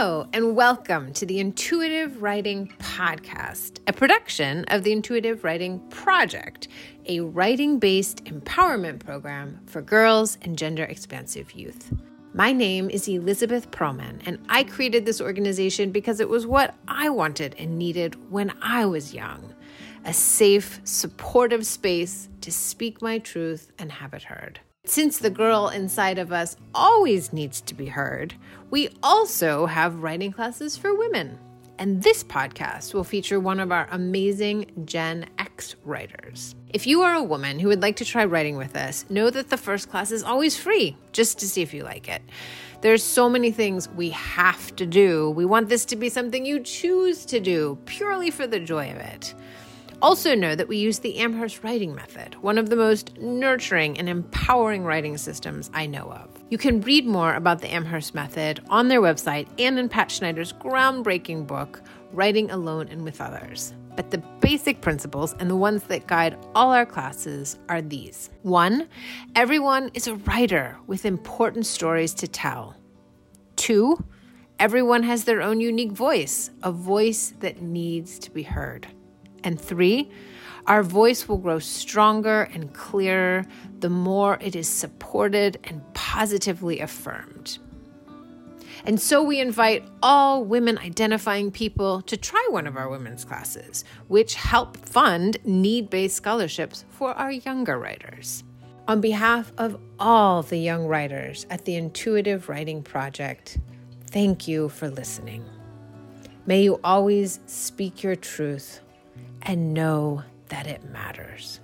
Hello, and welcome to the Intuitive Writing Podcast, a production of the Intuitive Writing Project, a writing based empowerment program for girls and gender expansive youth. My name is Elizabeth Perlman, and I created this organization because it was what I wanted and needed when I was young a safe, supportive space to speak my truth and have it heard. Since the girl inside of us always needs to be heard, we also have writing classes for women. And this podcast will feature one of our amazing Gen X writers. If you are a woman who would like to try writing with us, know that the first class is always free, just to see if you like it. There's so many things we have to do. We want this to be something you choose to do purely for the joy of it. Also, know that we use the Amherst writing method, one of the most nurturing and empowering writing systems I know of. You can read more about the Amherst method on their website and in Pat Schneider's groundbreaking book, Writing Alone and with Others. But the basic principles and the ones that guide all our classes are these one, everyone is a writer with important stories to tell. Two, everyone has their own unique voice, a voice that needs to be heard. And three, our voice will grow stronger and clearer the more it is supported and positively affirmed. And so we invite all women identifying people to try one of our women's classes, which help fund need based scholarships for our younger writers. On behalf of all the young writers at the Intuitive Writing Project, thank you for listening. May you always speak your truth and know that it matters.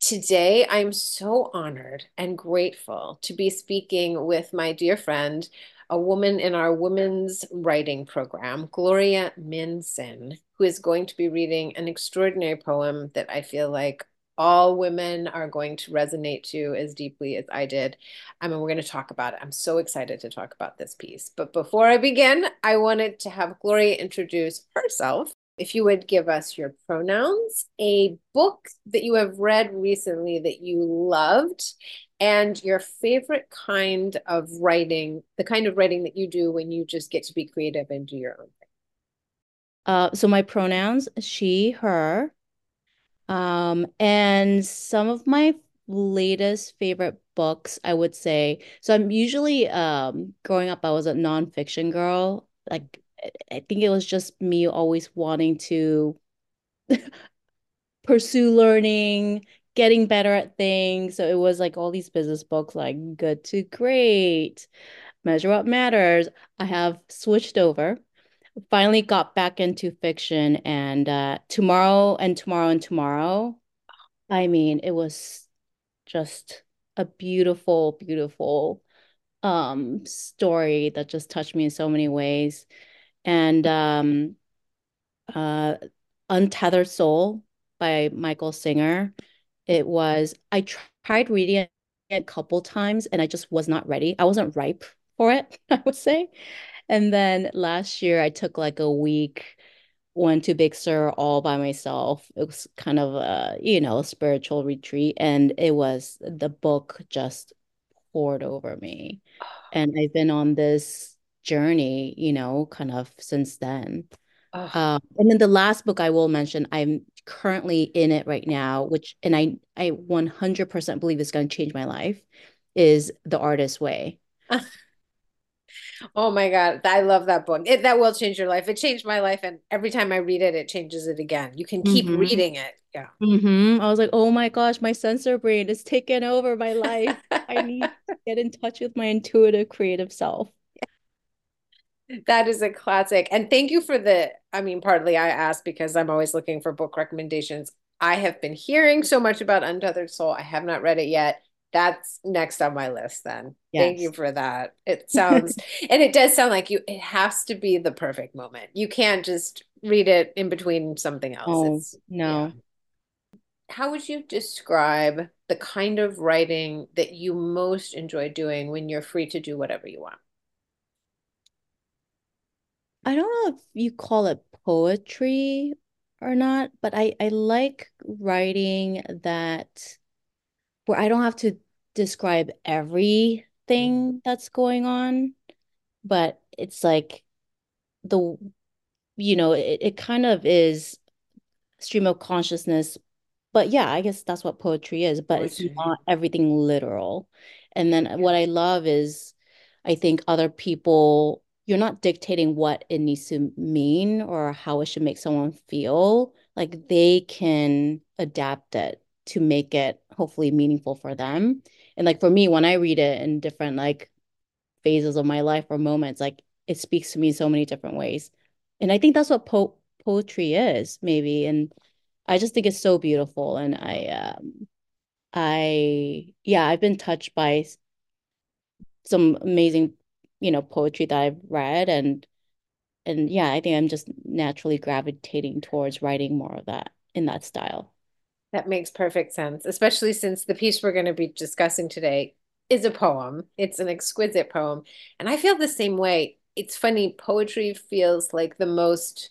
Today, I'm so honored and grateful to be speaking with my dear friend, a woman in our women's writing program, Gloria Min Synn, who is going to be reading an extraordinary poem that I feel like all women are going to resonate to as deeply as I did. I mean, we're going to talk about it. I'm so excited to talk about this piece. But before I begin, I wanted to have Gloria introduce herself if you would give us your pronouns, a book that you have read recently that you loved, and your favorite kind of writing, the kind of writing that you do when you just get to be creative and do your own thing. Uh, so my pronouns, she, her. Um, and some of my latest favorite books, I would say. So I'm usually um growing up, I was a nonfiction girl. Like I think it was just me always wanting to pursue learning, getting better at things. So it was like all these business books, like Good to Great, Measure What Matters. I have switched over, finally got back into fiction, and uh, tomorrow and tomorrow and tomorrow. I mean, it was just a beautiful, beautiful um story that just touched me in so many ways and um, uh, Untethered Soul by Michael Singer. It was, I tried reading it a couple times and I just was not ready. I wasn't ripe for it, I would say. And then last year I took like a week, went to Big Sur all by myself. It was kind of a, you know, spiritual retreat. And it was the book just poured over me. And I've been on this journey, you know, kind of since then. Uh, and then the last book I will mention, I'm currently in it right now, which and I I 100% believe is going to change my life, is The Artist's Way. oh my god, I love that book. It, that will change your life. It changed my life, and every time I read it, it changes it again. You can keep mm-hmm. reading it. Yeah. Mm-hmm. I was like, oh my gosh, my censor brain is taking over my life. I need to get in touch with my intuitive, creative self that is a classic. And thank you for the, I mean, partly I asked because I'm always looking for book recommendations. I have been hearing so much about Untethered Soul. I have not read it yet. That's next on my list then. Yes. Thank you for that. It sounds, and it does sound like you, it has to be the perfect moment. You can't just read it in between something else. Oh, it's, no. Yeah. How would you describe the kind of writing that you most enjoy doing when you're free to do whatever you want? I don't know if you call it poetry or not, but I, I like writing that where I don't have to describe everything mm-hmm. that's going on. but it's like the you know it, it kind of is stream of consciousness but yeah I guess that's what poetry is but it's not everything literal. And then uh, what I love is I think other people you're not dictating what it needs to mean or how it should make someone feel like they can adapt it to make it hopefully meaningful for them and like for me when I read it in different like phases of my life or moments. Like it speaks to me so many different ways. And I think that's what po poetry is, maybe. And I just think it's so beautiful. And I um I yeah, I've been touched by some amazing, you know, poetry that I've read and and yeah, I think I'm just naturally gravitating towards writing more of that in that style. That makes perfect sense, especially since the piece we're going to be discussing today is a poem. It's an exquisite poem. And I feel the same way. It's funny, poetry feels like the most,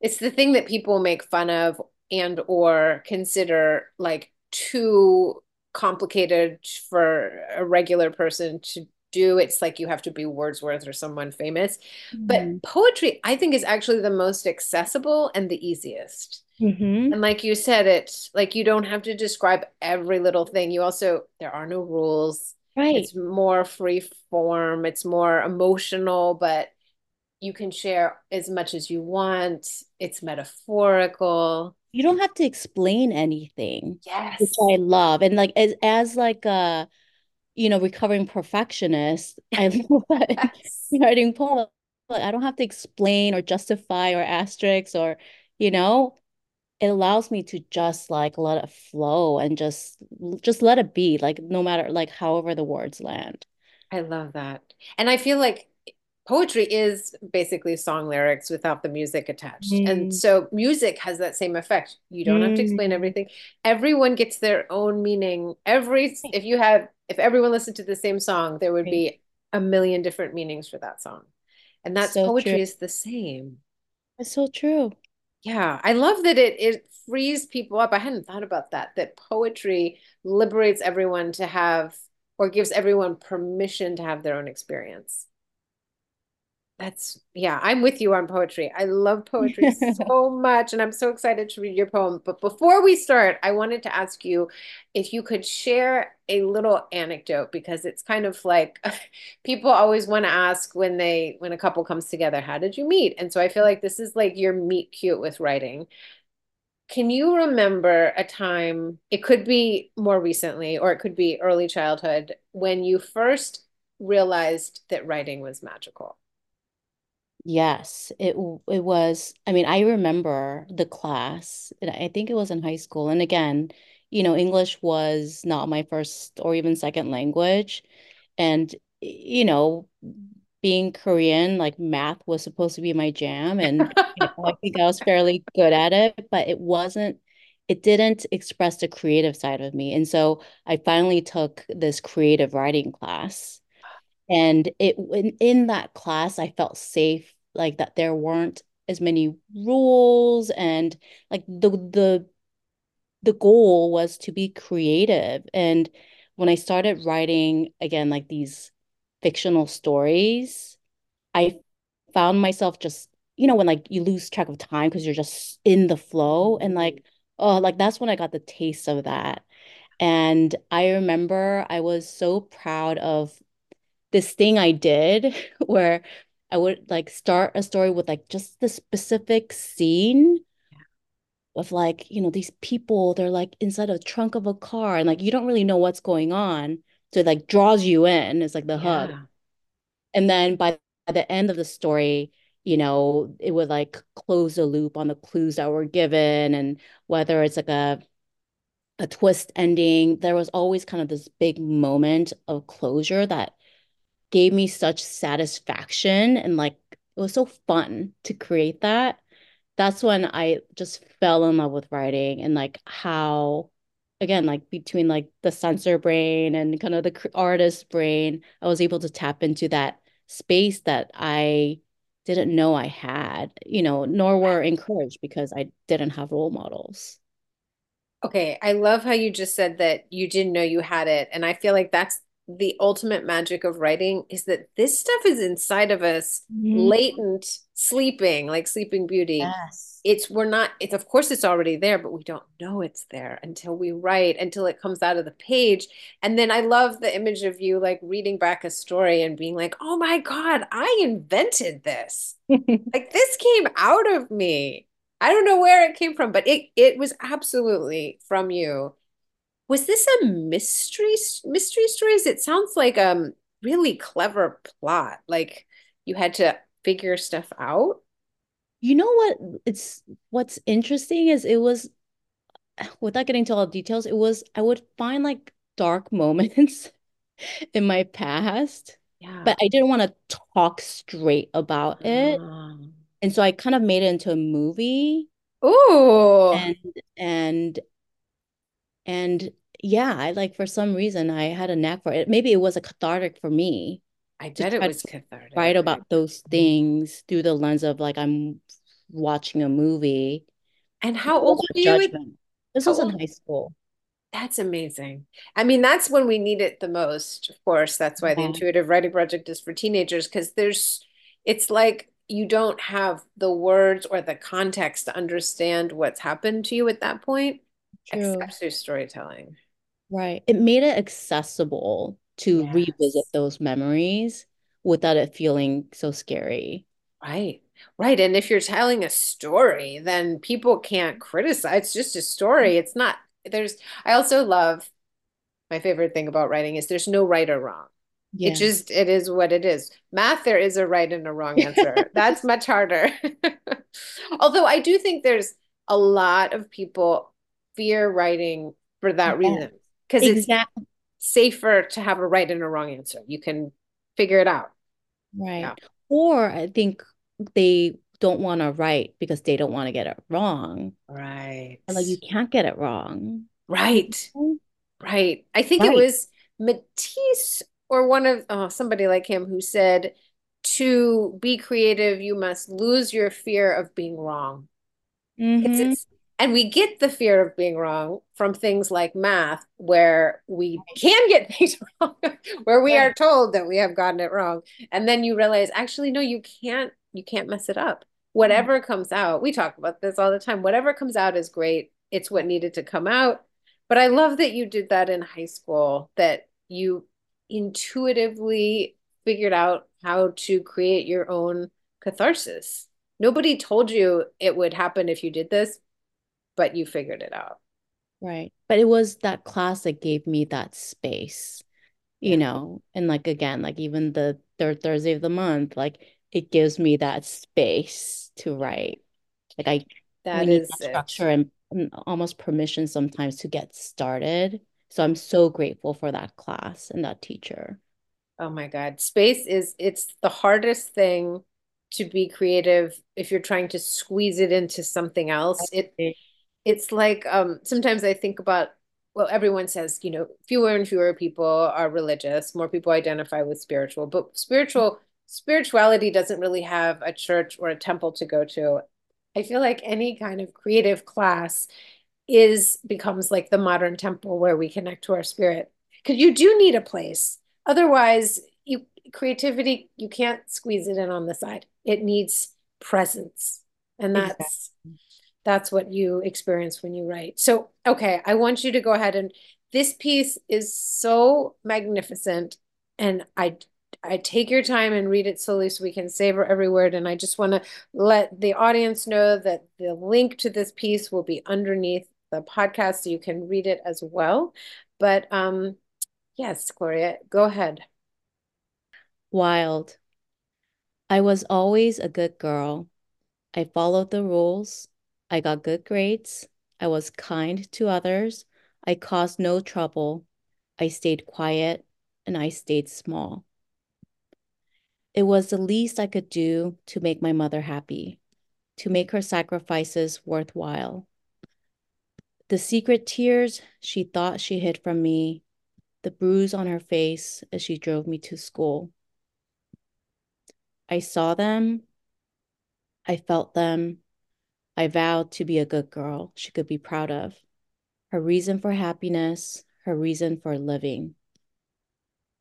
it's the thing that people make fun of and or consider like too complicated for a regular person to do. It's like you have to be Wordsworth or someone famous. But Mm-hmm. poetry, I think, is actually the most accessible and the easiest. Mm-hmm. And like you said, it's like you don't have to describe every little thing. You also, there are no rules. Right. It's more free form, it's more emotional, but you can share as much as you want. It's metaphorical. You don't have to explain anything, which Yes. I love. And like as as like a you know, recovering perfectionist, I love Yes. writing poems. Like, I don't have to explain or justify or asterisk or, you know, it allows me to just like let it flow and just just let it be, like no matter like however the words land. I love that. And I feel like poetry is basically song lyrics without the music attached. And Mm, so music has that same effect. You don't have to explain mm. everything. Everyone gets their own meaning. Every if you have if everyone listened to the same song, there would be a million different meanings for that song. And that's So true. poetry is the same. It's so true. Yeah, I love that it it frees people up. I hadn't thought about that, that poetry liberates everyone to have or gives everyone permission to have their own experience. That's, yeah, I'm with you on poetry. I love poetry so much, and I'm so excited to read your poem. But before we start, I wanted to ask you if you could share a little anecdote because it's kind of like people always want to ask when they when a couple comes together, how did you meet? And so I feel like this is like your meet cute with writing. Can you remember a time, it could be more recently or it could be early childhood, when you first realized that writing was magical? Yes, it it was. I mean, I remember the class, I think it was in high school. And again, you know, English was not my first or even second language. And, you know, being Korean, like math was supposed to be my jam. And, you know, I think I was fairly good at it, but it wasn't, it didn't express the creative side of me. And so I finally took this creative writing class. And it in, in that class, I felt safe, like that there weren't as many rules and like the the the goal was to be creative. And when I started writing again, like these fictional stories, I found myself just, you know, when like you lose track of time because you're just in the flow and like, oh, like that's when I got the taste of that. And I remember I was so proud of this thing I did where I would like start a story with like just the specific scene of like, you know, these people, they're like inside a trunk of a car and like you don't really know what's going on. So it like draws you in, it's like the hug. Yeah. And then by the end of the story, you know, it would like close the loop on the clues that were given and whether it's like a a twist ending, there was always kind of this big moment of closure that gave me such satisfaction and like it was so fun to create that. That's when I just fell in love with writing and like how again like between like the censor brain and kind of the artist brain, I was able to tap into that space that I didn't know I had, you know, nor were encouraged because I didn't have role models. Okay, I love how you just said that you didn't know you had it. And I feel like that's the ultimate magic of writing is that this stuff is inside of us, Mhm. latent, sleeping, like Sleeping Beauty. Yes. It's we're not, it's of course it's already there, but we don't know it's there until we write, until it comes out of the page. And then I love the image of you like reading back a story and being like, oh my God, I invented this. Like this came out of me. I don't know where it came from, but it it was absolutely from you. Was this a mystery mystery stories? It sounds like a really clever plot. Like you had to figure stuff out. You know what? It's what's interesting is it was without getting to all the details, it was I would find like dark moments in my past, Yeah. but I didn't want to talk straight about it. Ah. And so I kind of made it into a movie Ooh. and and and yeah, I like for some reason I had a knack for it. Maybe it was a cathartic for me I bet it was cathartic. write about those mm-hmm. things through the lens of like I'm watching a movie. And how old were you? judgment. This was in high school. That's amazing. I mean, that's when we need it the most, of course. That's why the Intuitive Writing Project is for teenagers, because there's, it's like you don't have the words or the context to understand what's happened to you at that point, Except storytelling. Right. It made it accessible to revisit those memories without it feeling so scary. Right. Right. And if you're telling a story, then people can't criticize. It's just a story. Mm-hmm. It's not, there's, I also love my favorite thing about writing is there's no right or wrong. Yeah. It just, it is what it is. Math, there is a right and a wrong answer. That's much harder. Although I do think there's a lot of people fear writing for that Yeah. reason, because it's safer to have a right and a wrong answer. You can figure it out. Yeah. Right. Or I think they don't want to write because they don't want to get it wrong. Right. And like you can't get it wrong. Right. Mhm. Right. I think it was Matisse or one of oh, somebody like him who said to be creative, you must lose your fear of being wrong. It's, Mhm. it's and we get the fear of being wrong from things like math, where we can get things wrong, where we are told that we have gotten it wrong. And then you realize, actually, no, you can't, you can't mess it up. Whatever mm-hmm. comes out, we talk about this all the time. Whatever comes out is great. It's what needed to come out. But I love that you did that in high school, that you intuitively figured out how to create your own catharsis. Nobody told you it would happen if you did this, but you figured it out. Right. But it was that class that gave me that space, you Yeah. know, and like again, like even the third Thursday of the month, like it gives me that space to write. Like I that is That need is that it. structure and, almost permission sometimes to get started. So I'm so grateful for that class and that teacher. Oh my God. Space is, it's the hardest thing to be creative if you're trying to squeeze it into something else. It. It's like um sometimes I think about well everyone says you know fewer and fewer people are religious more people identify with spiritual but spiritual spirituality doesn't really have a church or a temple to go to. I feel like any kind of creative class is becomes like the modern temple where we connect to our spirit. Because you do need a place. Otherwise you creativity you can't squeeze it in on the side. It needs presence. And Exactly. That's what you experience when you write. So, okay, I want you to go ahead and this piece is so magnificent and I I take your time and read it slowly so we can savor every word and I just want to let the audience know that the link to this piece will be underneath the podcast so you can read it as well. But um yes, Gloria, go ahead. Wild. I was always a good girl. I followed the rules. I got good grades. I was kind to others. I caused no trouble. I stayed quiet and I stayed small. It was the least I could do to make my mother happy, to make her sacrifices worthwhile. The secret tears she thought she hid from me, the bruise on her face as she drove me to school. I saw them. I felt them. I vowed to be a good girl she could be proud of. Her reason for happiness, her reason for living.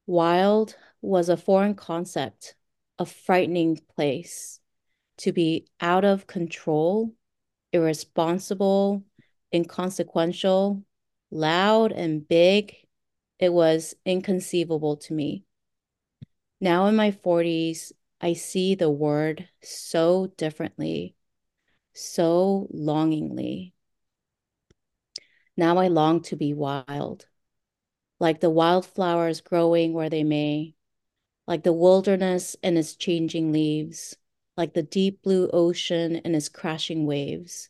Wild was a foreign concept, a frightening place to be out of control, irresponsible, inconsequential, loud, and big. It was inconceivable to me. Now in my 40s, I see the word so differently, so longingly. Now I long to be wild, like the wildflowers growing where they may, like the wilderness and its changing leaves, like the deep blue ocean and its crashing waves.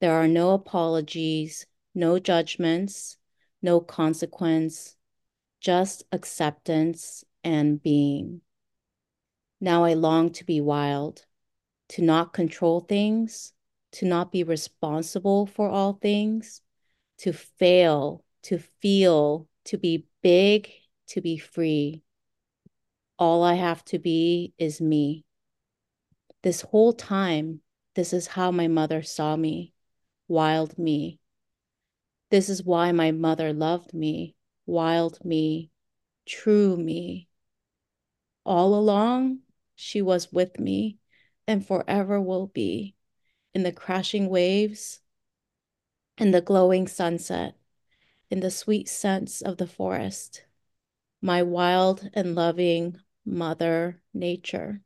There are no apologies, no judgments, no consequence, just acceptance and being. Now I long to be wild, to not control things, to not be responsible for all things, to fail, to feel, to be big, to be free. All I have to be is me. This whole time, this is how my mother saw me, wild me. This is why my mother loved me, wild me, true me. All along, she was with me and forever will be in the crashing waves, in the glowing sunset, in the sweet scents of the forest, my wild and loving mother nature,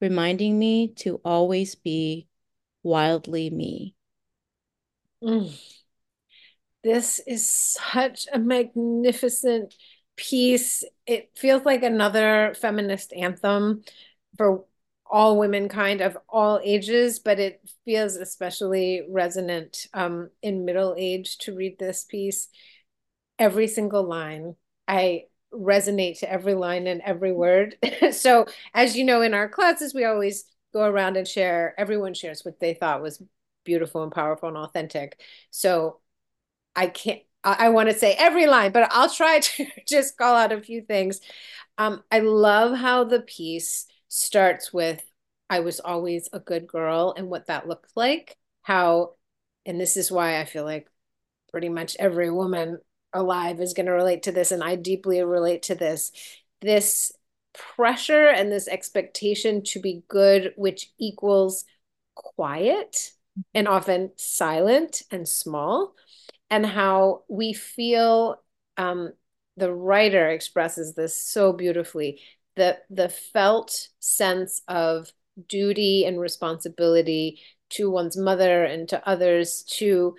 reminding me to always be wildly me. Mm. This is such a magnificent piece. It feels like another feminist anthem for all womankind of all ages, but it feels especially resonant um, in middle age to read this piece. Every single line, I resonate to every line and every word. so, as you know, in our classes, we always go around and share, everyone shares what they thought was beautiful and powerful and authentic. So, I can't, I, I want to say every line, but I'll try to just call out a few things. Um, I love how the piece starts with I was always a good girl and what that looked like. How, and this is why I feel like pretty much every woman alive is going to relate to this, and I deeply relate to this. This pressure and this expectation to be good, which equals quiet and often silent and small, and how we feel um, the writer expresses this so beautifully the the felt sense of duty and responsibility to one's mother and to others to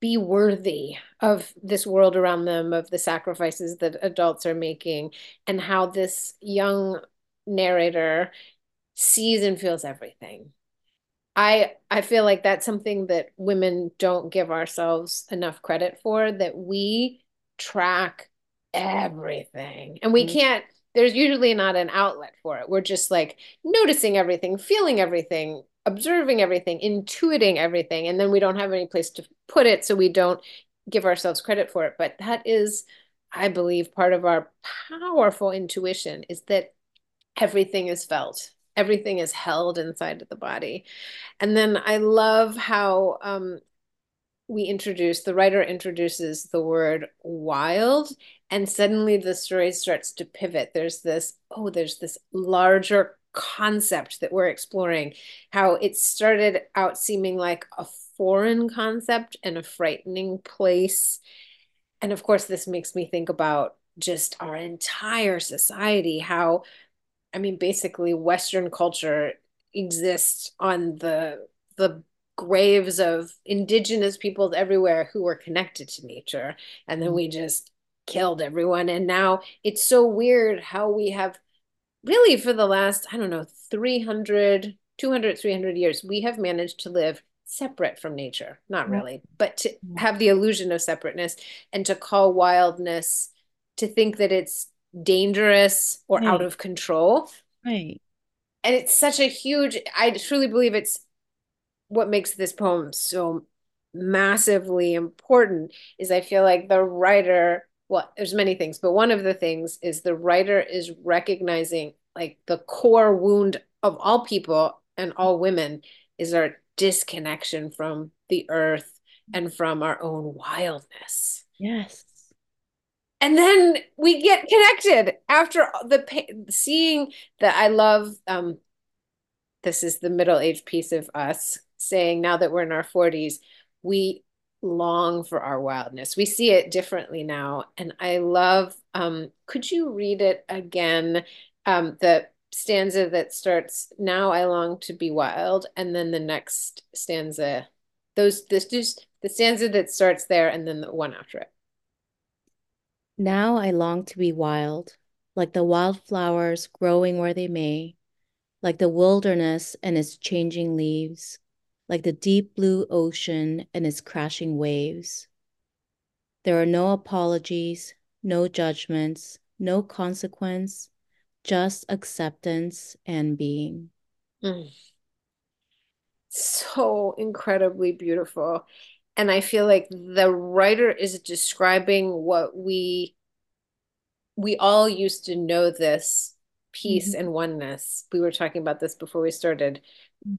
be worthy of this world around them of the sacrifices that adults are making and how this young narrator sees and feels everything i i feel like that's something that women don't give ourselves enough credit for that we track everything and we mm-hmm. can't there's usually not an outlet for it. We're just like noticing everything, feeling everything, observing everything, intuiting everything, and then we don't have any place to put it, so we don't give ourselves credit for it. But that is, I believe, part of our powerful intuition is that everything is felt. Everything is held inside of the body. And then I love how um, we introduce, the writer introduces the word wild and suddenly the story starts to pivot. There's this oh there's this larger concept that we're exploring how it started out seeming like a foreign concept and a frightening place. And of course this makes me think about just our entire society how i mean basically western culture exists on the the graves of indigenous peoples everywhere who were connected to nature and then mm. we just killed everyone. And now it's so weird how we have really for the last, I don't know, 300, 200, 300 years, we have managed to live separate from nature. Not really, but to have the illusion of separateness and to call wildness, to think that it's dangerous or right. out of control. Right. And it's such a huge, I truly believe it's what makes this poem so massively important is I feel like the writer well, there's many things, but one of the things is the writer is recognizing like the core wound of all people and all women is our disconnection from the earth and from our own wildness. Yes. and then we get connected after the seeing that I love um this is the middle age piece of us saying now that we're in our 40s we long for our wildness. We see it differently now. And I love um could you read it again? Um the stanza that starts now I long to be wild and then the next stanza those this just the stanza that starts there and then the one after it. Now I long to be wild, like the wildflowers growing where they may, like the wilderness and its changing leaves, like the deep blue ocean and its crashing waves. There are no apologies, no judgments, no consequence, just acceptance and being. Mm. So incredibly beautiful and I feel like the writer is describing what we we all used to know this peace mm-hmm. and oneness. We were talking about this before we started.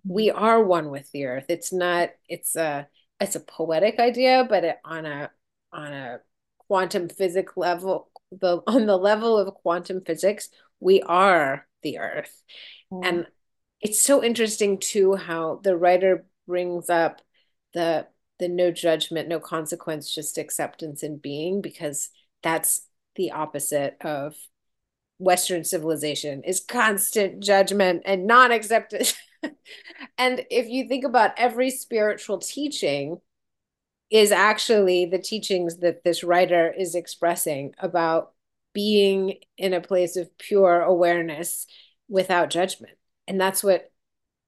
We are one with the earth. It's not it's a it's a poetic idea, but it, on a on a quantum physics level, the on the level of quantum physics, we are the earth. Mm-hmm. And it's so interesting too how the writer brings up the the no judgment, no consequence, just acceptance and being, because that's the opposite of Western civilization is constant judgment and non-acceptance. and if you think about every spiritual teaching is actually the teachings that this writer is expressing about being in a place of pure awareness without judgment. And that's what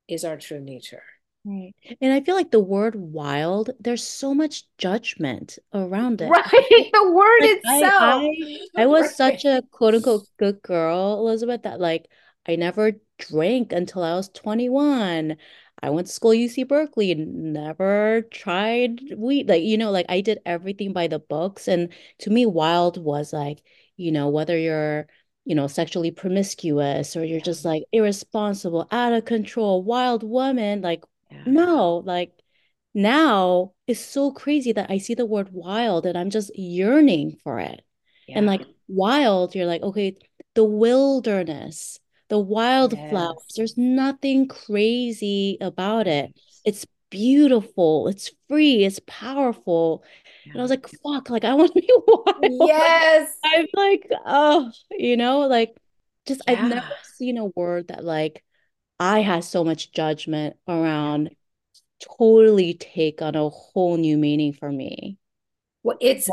is our true nature. Right. And I feel like the word wild, there's so much judgment around it. Right. The word like, itself. I, I, I was right. such a quote unquote good girl, Elizabeth, that like I never drank until I was 21. I went to school UC Berkeley and never tried weed. Like, you know, like I did everything by the books. And to me, wild was like, you know, whether you're you know, sexually promiscuous or you're just like irresponsible, out of control, wild woman, like yeah. No, like now it's so crazy that I see the word wild and I'm just yearning for it. Yeah. And like wild, you're like, okay, the wilderness, the wildflowers, yes. there's nothing crazy about it. It's beautiful, it's free, it's powerful. Yeah. And I was like, fuck, like I want to be wild. Yes. I'm like, oh, you know, like just yeah. I've never seen a word that like I had so much judgment around totally take on a whole new meaning for me. Well, it's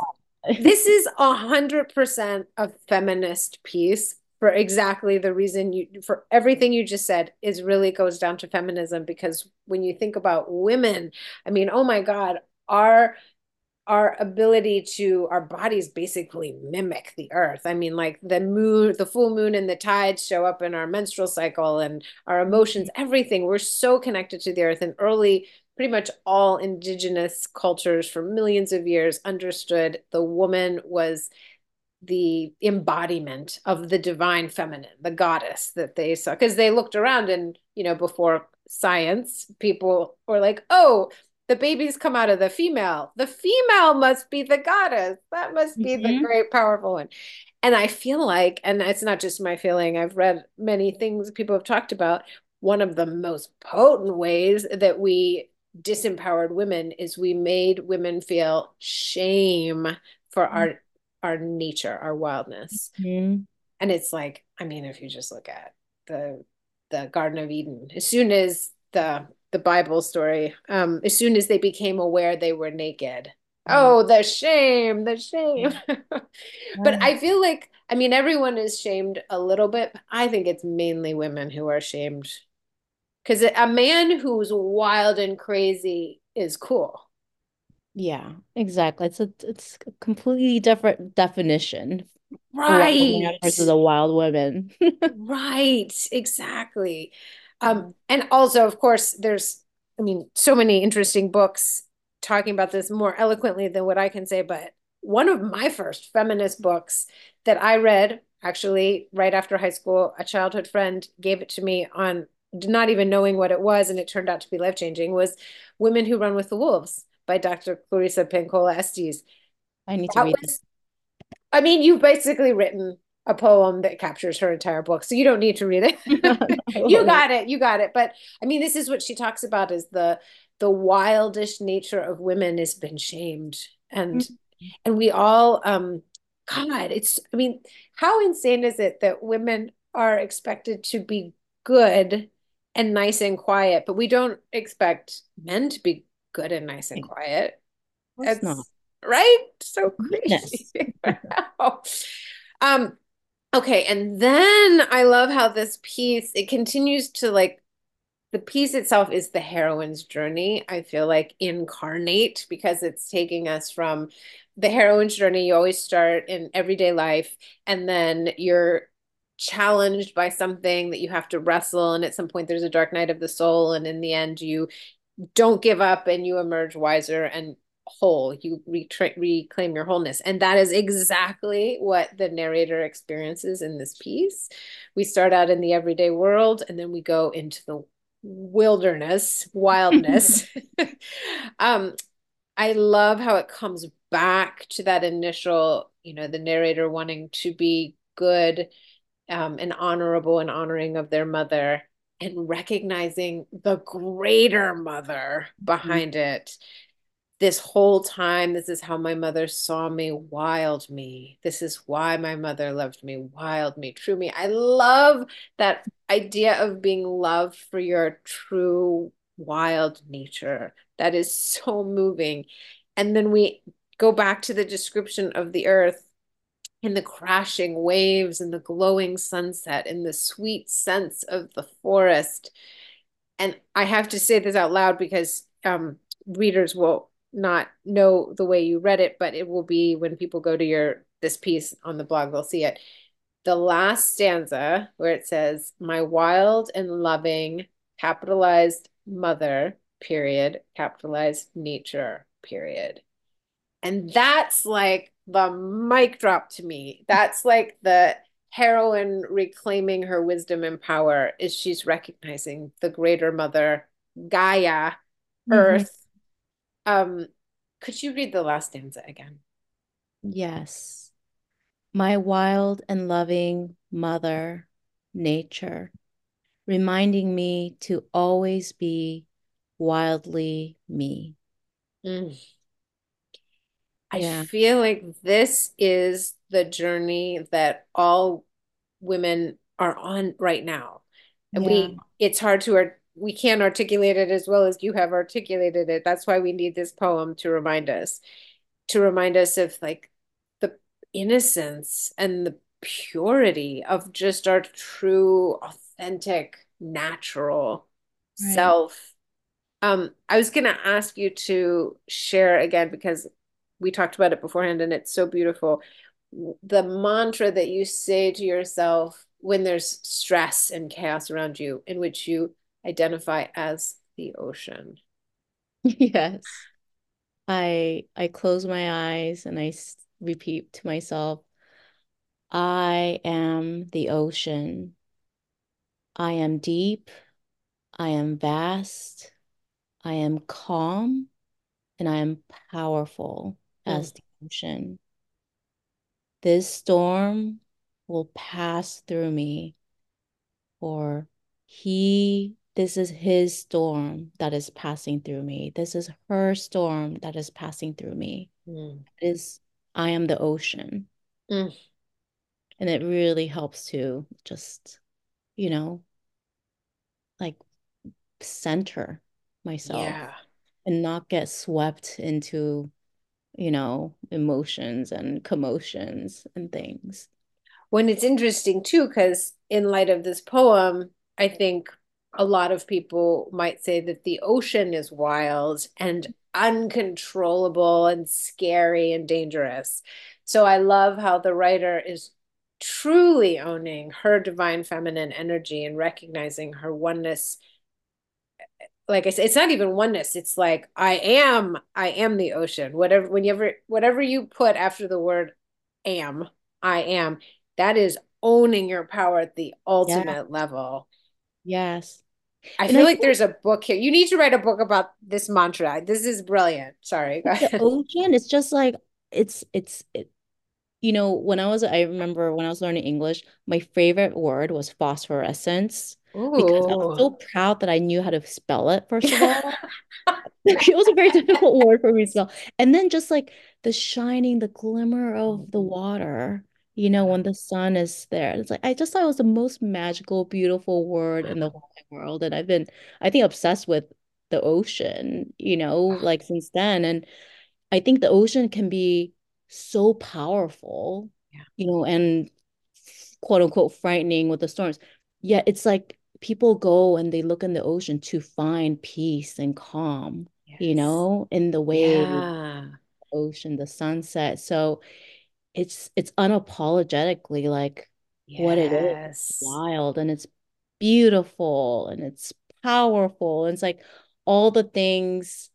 this is a hundred percent a feminist piece for exactly the reason you for everything you just said is really goes down to feminism because when you think about women, I mean, oh my God, our our ability to our bodies basically mimic the earth. I mean like the moon the full moon and the tides show up in our menstrual cycle and our emotions everything. We're so connected to the earth and early pretty much all indigenous cultures for millions of years understood the woman was the embodiment of the divine feminine the goddess that they saw because they looked around and you know before science people were like oh the babies come out of the female. The female must be the goddess. That must be mm-hmm. the great, powerful one. And I feel like, and it's not just my feeling, I've read many things people have talked about. One of the most potent ways that we disempowered women is we made women feel shame for mm-hmm. our our nature, our wildness. Mm-hmm. And it's like, I mean, if you just look at the the Garden of Eden, as soon as the the Bible story. Um, as soon as they became aware they were naked. Mm. Oh, the shame, the shame. but I feel like, I mean, everyone is shamed a little bit. I think it's mainly women who are shamed. Because a man who's wild and crazy is cool. Yeah, exactly. It's a it's a completely different definition. Right. Versus a wild woman. right. Exactly. Um, and also, of course, there's, I mean, so many interesting books talking about this more eloquently than what I can say. But one of my first feminist books that I read, actually, right after high school, a childhood friend gave it to me on not even knowing what it was, and it turned out to be life changing, was Women Who Run with the Wolves by Dr. Clarissa Pinkola Estes. I need to read was, I mean, you've basically written a poem that captures her entire book, so you don't need to read it. you got it. You got it. But I mean, this is what she talks about: is the the wildish nature of women has been shamed, and mm-hmm. and we all, um, God, it's. I mean, how insane is it that women are expected to be good and nice and quiet, but we don't expect men to be good and nice and quiet. It's not right. So crazy. um, okay, and then I love how this piece it continues to like the piece itself is the heroine's journey. I feel like incarnate because it's taking us from the heroine's journey. You always start in everyday life, and then you're challenged by something that you have to wrestle and at some point there's a dark night of the soul and in the end you don't give up and you emerge wiser and whole. You retra- reclaim your wholeness. And that is exactly what the narrator experiences in this piece. We start out in the everyday world and then we go into the wilderness wildness. Um i love how it comes back to that initial you know the narrator wanting to be good um, and honorable and honoring of their mother and recognizing the greater mother mm-hmm. behind mm-hmm. it. This whole time this is how my mother saw me wild me. This is why my mother loved me wild me true me. I love that idea of being loved for your true wild nature. That is so moving. And then we go back to the description of the earth and the crashing waves and the glowing sunset and the sweet scents of the forest. And I have to say this out loud because um, readers will not know the way you read it, but it will be when people go to your this piece on the blog, they'll see it. The last stanza where it says, My wild and loving capitalized mother, period, capitalized nature, period. And that's like the mic drop to me. That's like the heroine reclaiming her wisdom and power is she's recognizing the greater mother, Gaia, mm-hmm. Earth. Um, could you read the last stanza again? Yes. My wild and loving mother, nature, reminding me to always be wildly me. Mm. I yeah. feel like this is the journey that all women are on right now. And yeah. we it's hard to art we can't articulate it as well as you have articulated it. That's why we need this poem to remind us, to remind us of like the innocence and the purity of just our true, authentic, natural right. self. Um, I was gonna ask you to share again because we talked about it beforehand and it's so beautiful. The mantra that you say to yourself when there's stress and chaos around you in which you identify as the ocean. Yes. I i close my eyes and i repeat to myself i am the ocean. I am deep. I am vast. I am calm and i am powerful as the ocean. This storm will pass through me, for he, this is his storm that is passing through me. This is her storm that is passing through me. Mm. Is I am the ocean. Mm. And it really helps to just, you know, like center myself yeah. and not get swept into you know, emotions and commotions and things. When it's interesting too, because in light of this poem, I think a lot of people might say that the ocean is wild and uncontrollable and scary and dangerous. So I love how the writer is truly owning her divine feminine energy and recognizing her oneness like I said, it's not even oneness. It's like I am, I am the ocean. Whatever, whenever, whatever you put after the word am, I am, that is owning your power at the ultimate yeah. level. Yes. I and feel I like think, there's a book here. You need to write a book about this mantra. This is brilliant. Sorry. The ocean, it's just like it's it's it you know, when I was, I remember when I was learning English, my favorite word was phosphorescence because I was so proud that I knew how to spell it, first of all. It was a very difficult word for me to spell. And then just like the shining, the glimmer of the mm-hmm. water, you know, when the sun is there. It's like I just thought it was the most magical, beautiful word in the whole world. And I've been, I think, obsessed with the ocean, you know, like since then. And I think the ocean can be so powerful, Yeah. you know, and quote unquote frightening with the storms. Yet it's like people go and they look in the ocean to find peace and calm, you know, in the wave, Yeah. ocean, the sunset. So it's it's unapologetically like what it is, Yes. wild and it's beautiful and it's powerful. And it's like all the things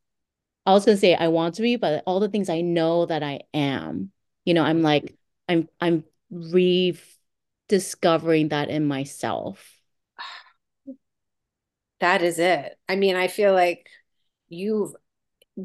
I was gonna say I want to be, but all the things I know that I am, you know, I'm like, I'm I'm rediscovering that in myself. That is it. I mean, I feel like you've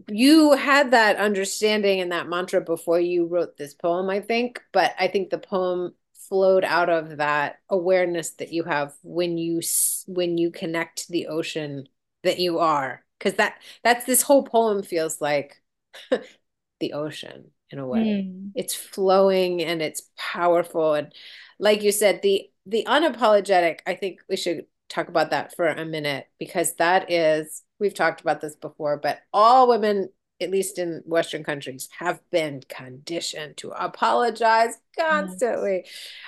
you had that understanding and that mantra before you wrote this poem, I think, but I think the poem flowed out of that awareness that you have when you when you connect to the ocean that you are. Because that that's this whole poem feels like the ocean in a way. Mm. It's flowing and it's powerful. And like you said, the the unapologetic, I think we should talk about that for a minute because that is, we've talked about this before, but all women, at least in Western countries, have been conditioned to apologize Yes. constantly.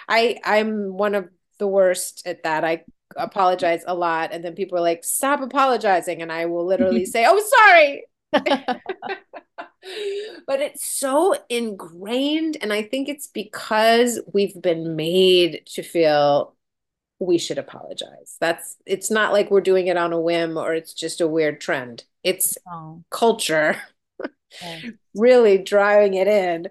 I I'm one of the worst at that. I apologize a lot and then people are like stop apologizing and I will literally say oh sorry. But it's so ingrained and i think it's because we've been made to feel we should apologize. That's it's not like we're doing it on a whim or it's just a weird trend. It's Oh, culture really driving it in.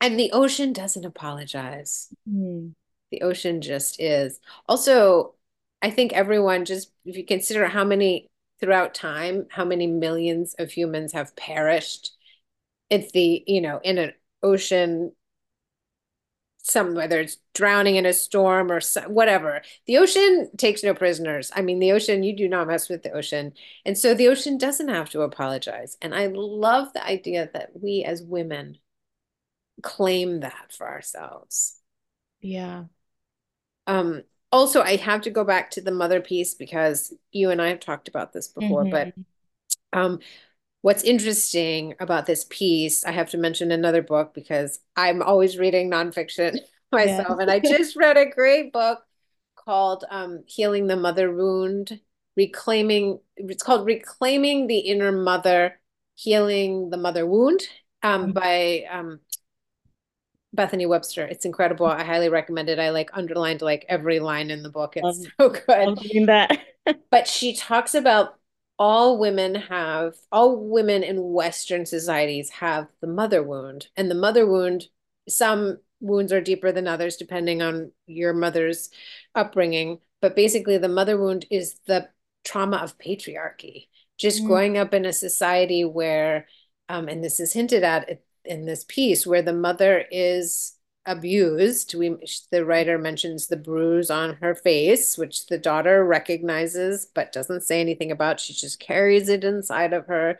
And the ocean doesn't apologize. Mm. the ocean just is. Also i think everyone just if you consider how many throughout time how many millions of humans have perished it's the you know in an ocean some whether it's drowning in a storm or some, whatever. The ocean takes no prisoners. I mean the ocean you do not mess with the ocean. And so the ocean doesn't have to apologize. And i love the idea that we as women claim that for ourselves. Yeah. um also i have to go back to the mother piece because you and i have talked about this before but hmm um What's interesting about this piece, I have to mention another book because I'm always reading nonfiction Yeah. myself. And I just read a great book called um, Healing the Mother Wound, Reclaiming, it's called Reclaiming the Inner Mother, Healing the Mother Wound um, by um, Bethany Webster. It's incredible. I highly recommend it. I like underlined like every line in the book. Love, It's so good love doing that. but she talks about all women have all women in western societies have the mother wound and the mother wound some wounds are deeper than others depending on your mother's upbringing but basically the mother wound is the trauma of patriarchy just Mm. growing up in a society where um, and this is hinted at in this piece where the mother is abused. We the writer mentions the bruise on her face, which the daughter recognizes but doesn't say anything about. She just carries it inside of her.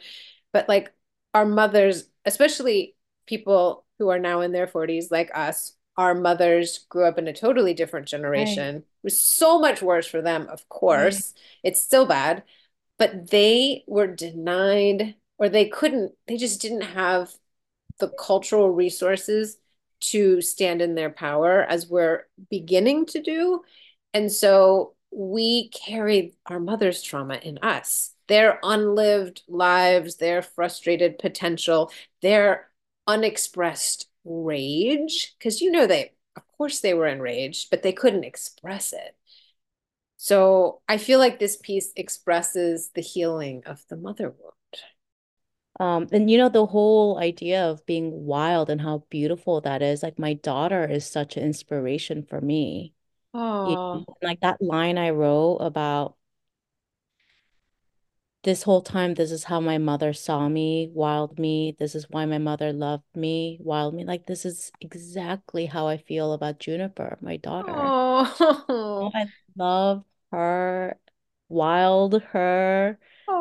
But like our mothers, especially people who are now in their 40s like us, our mothers grew up in a totally different Right. generation. It was so much worse for them, of Right. course. It's still bad, but they were denied or they couldn't, they just didn't have the cultural resources to stand in their power as we're beginning to do. And so we carry our mother's trauma in us, their unlived lives, their frustrated potential, their unexpressed rage. Because you know, they, of course, they were enraged, but they couldn't express it. So I feel like this piece expresses the healing of the mother wound. Um, and you know, the whole idea of being wild and how beautiful that is, like my daughter is such an inspiration for me. Oh, like that line I wrote about this whole time, this is how my mother saw me, wild me. This is why my mother loved me, wild me. Like, this is exactly how I feel about Juniper, my daughter. Oh, I love her, wild her,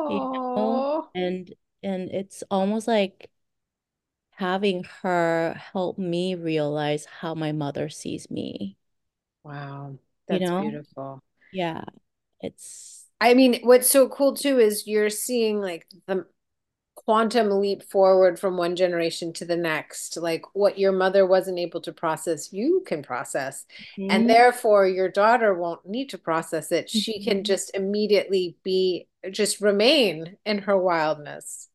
you know, oh, and and it's almost like having her help me realize how my mother sees me, wow. you That's know? beautiful. Yeah, it's I mean, what's so cool too is you're seeing like the quantum leap forward from one generation to the next. Like what your mother wasn't able to process, you can process. And Mhm, therefore, your daughter won't need to process it. She can mhm. just immediately be, just remain in her wildness.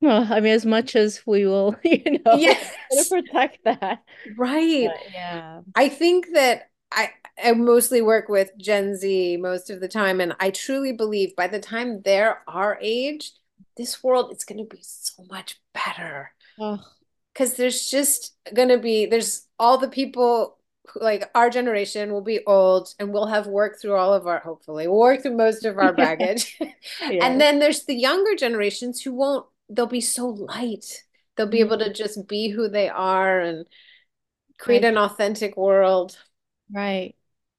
Well, I mean, as much as we will, you know, try Yes, protect that. right. But yeah. I think that I I mostly work with Gen Z most of the time, and I truly believe by the time they're our age, this world is going to be so much better. Oh, Because there's just going to be there's all the people who, like our generation will be old and we'll have worked through all of our hopefully we'll work through most of our yeah. baggage. And then there's the younger generations who won't they'll be so light. They'll be able to Mhm. just be who they are and create an authentic world. right.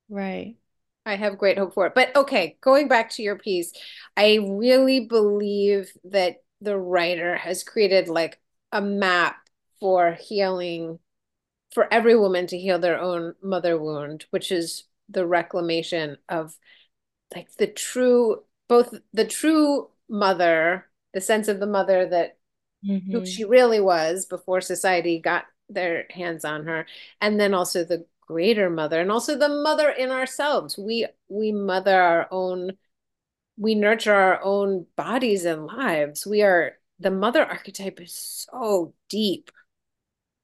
Right. I have great hope for it. But okay, going back to your piece, I really believe that the writer has created like a map for healing, for every woman to heal their own mother wound, which is the reclamation of like the true, both the true mother, the sense of the mother that who hmm she really was before society got their hands on her and then also the greater mother and also the mother in ourselves. We we mother our own we nurture our own bodies and lives. We are the mother archetype is so deep.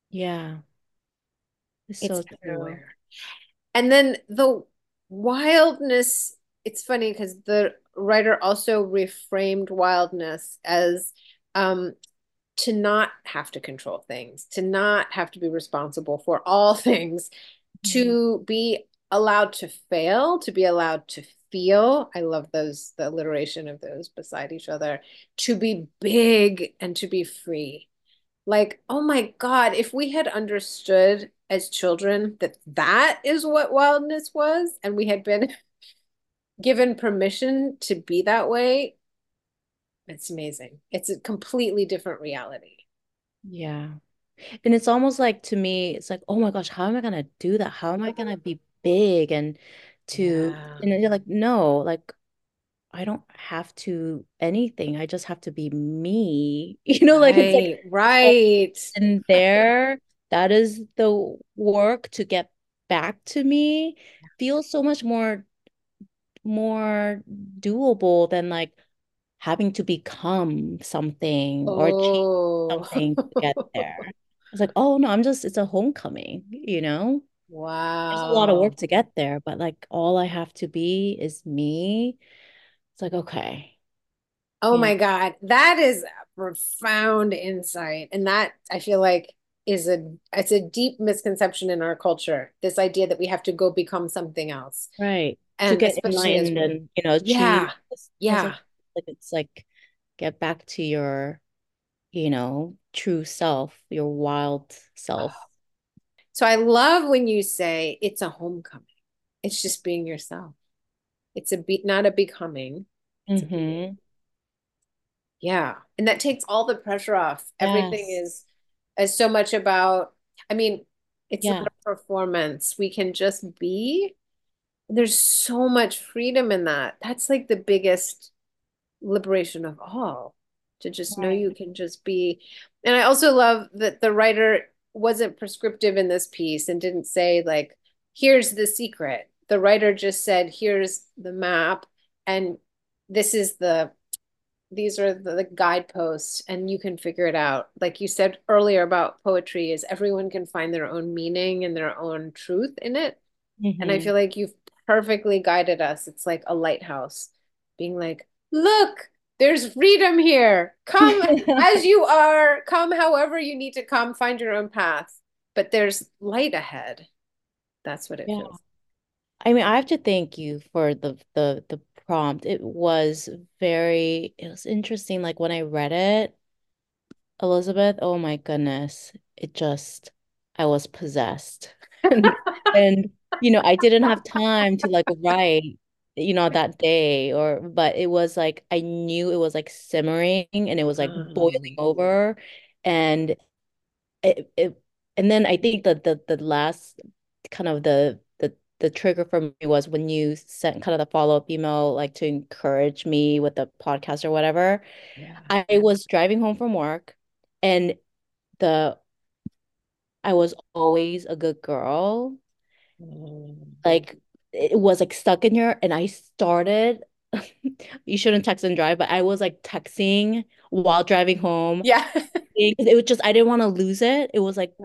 Yeah. It's it's so true. everywhere. And then the wildness it's funny because the writer also reframed wildness as um to not have to control things, to not have to be responsible for all things, Mhm. to be allowed to fail, to be allowed to feel. I love those, the alliteration of those beside each other, to be big and to be free. Like, oh my God, if we had understood as children that that is what wildness was, and we had been given permission to be that way, it's amazing. It's a completely different reality. Yeah. And it's almost like to me, it's like, oh my gosh, how am I gonna do that? How am I gonna be big and to Yeah. and you're like, no, like I don't have to anything. I just have to be me. You know, like it's like Right, And there, that is the work to get back to me feels so much more more doable than like having to become something or change Oh, something to get there. It's like, oh no, I'm just, it's a homecoming, you know? Wow. There's a lot of work to get there, but like all I have to be is me. It's like, okay, Oh know, my God. That is profound insight. And that I feel like is a it's a deep misconception in our culture. This idea that we have to go become something else. right. To And get especially as and, you know, achieve Yeah. this. It's like, Yeah. like it's like get back to your, you know, true self, your wild self. So I love when you say it's a homecoming. It's just being yourself. It's a be not a becoming. It's a. Mm-hmm. Yeah. And that takes all the pressure off. Everything is is so much about, I mean, it's Yeah. a performance. We can just be. There's so much freedom in that. That's like the biggest liberation of all, to just know you can just be. And I also love that the writer wasn't prescriptive in this piece and didn't say like, here's the secret. The writer just said, here's the map and this is the these are the, the guideposts and you can figure it out. Like you said earlier about poetry is everyone can find their own meaning and their own truth in it. And I Mm-hmm. feel like you've perfectly guided us. It's like a lighthouse being like, look, there's freedom here. Come as you are, come however you need to come, find your own path. But there's light ahead. That's what it Yeah. feels. I mean, I have to thank you for the the the prompt. It was very, it was interesting. Like when I read it, Elizabeth, oh my goodness, it just, I was possessed. And, and you know, I didn't have time to like write, you know, that day or, but it was like, I knew it was like simmering and it was like boiling Mm. over. And it, it and then I think that the the last kind of the the the trigger for me was when you sent kind of the follow-up email like to encourage me with the podcast or whatever. Yeah. I was driving home from work and the I was always a good girl. Like it was like stuck in here and I started you shouldn't text and drive, but I was like texting while driving home. Yeah. It was just I didn't want to lose it. It was like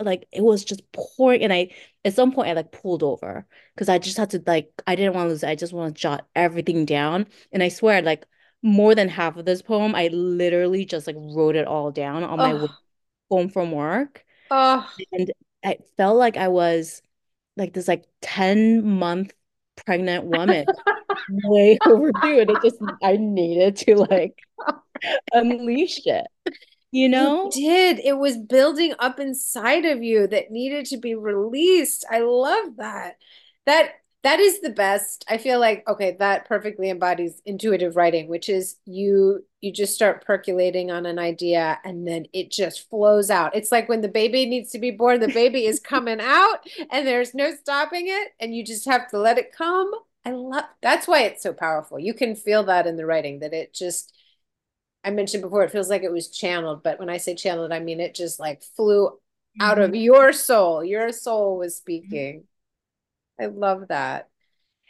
like it was just pouring and I at some point I like pulled over because I just had to like I didn't want to lose it. I just want to jot everything down. And I swear like more than half of this poem I literally just like wrote it all down on my way home from work. oh, And I felt like I was like this like 10 month pregnant woman way overdue. And it just I needed to like unleash it, you you know? did. It was building up inside of you that needed to be released. I love that. That that is the best. I feel like okay, that perfectly embodies intuitive writing, which is you you just start percolating on an idea and then it just flows out. It's like when the baby needs to be born, the baby is coming out and there's no stopping it and you just have to let it come. I love that's why it's so powerful. You can feel that in the writing that it just I mentioned before, it feels like it was channeled, but when I say channeled, I mean it just like flew out of mm-hmm. your soul. Your soul was mm-hmm. speaking. I love that.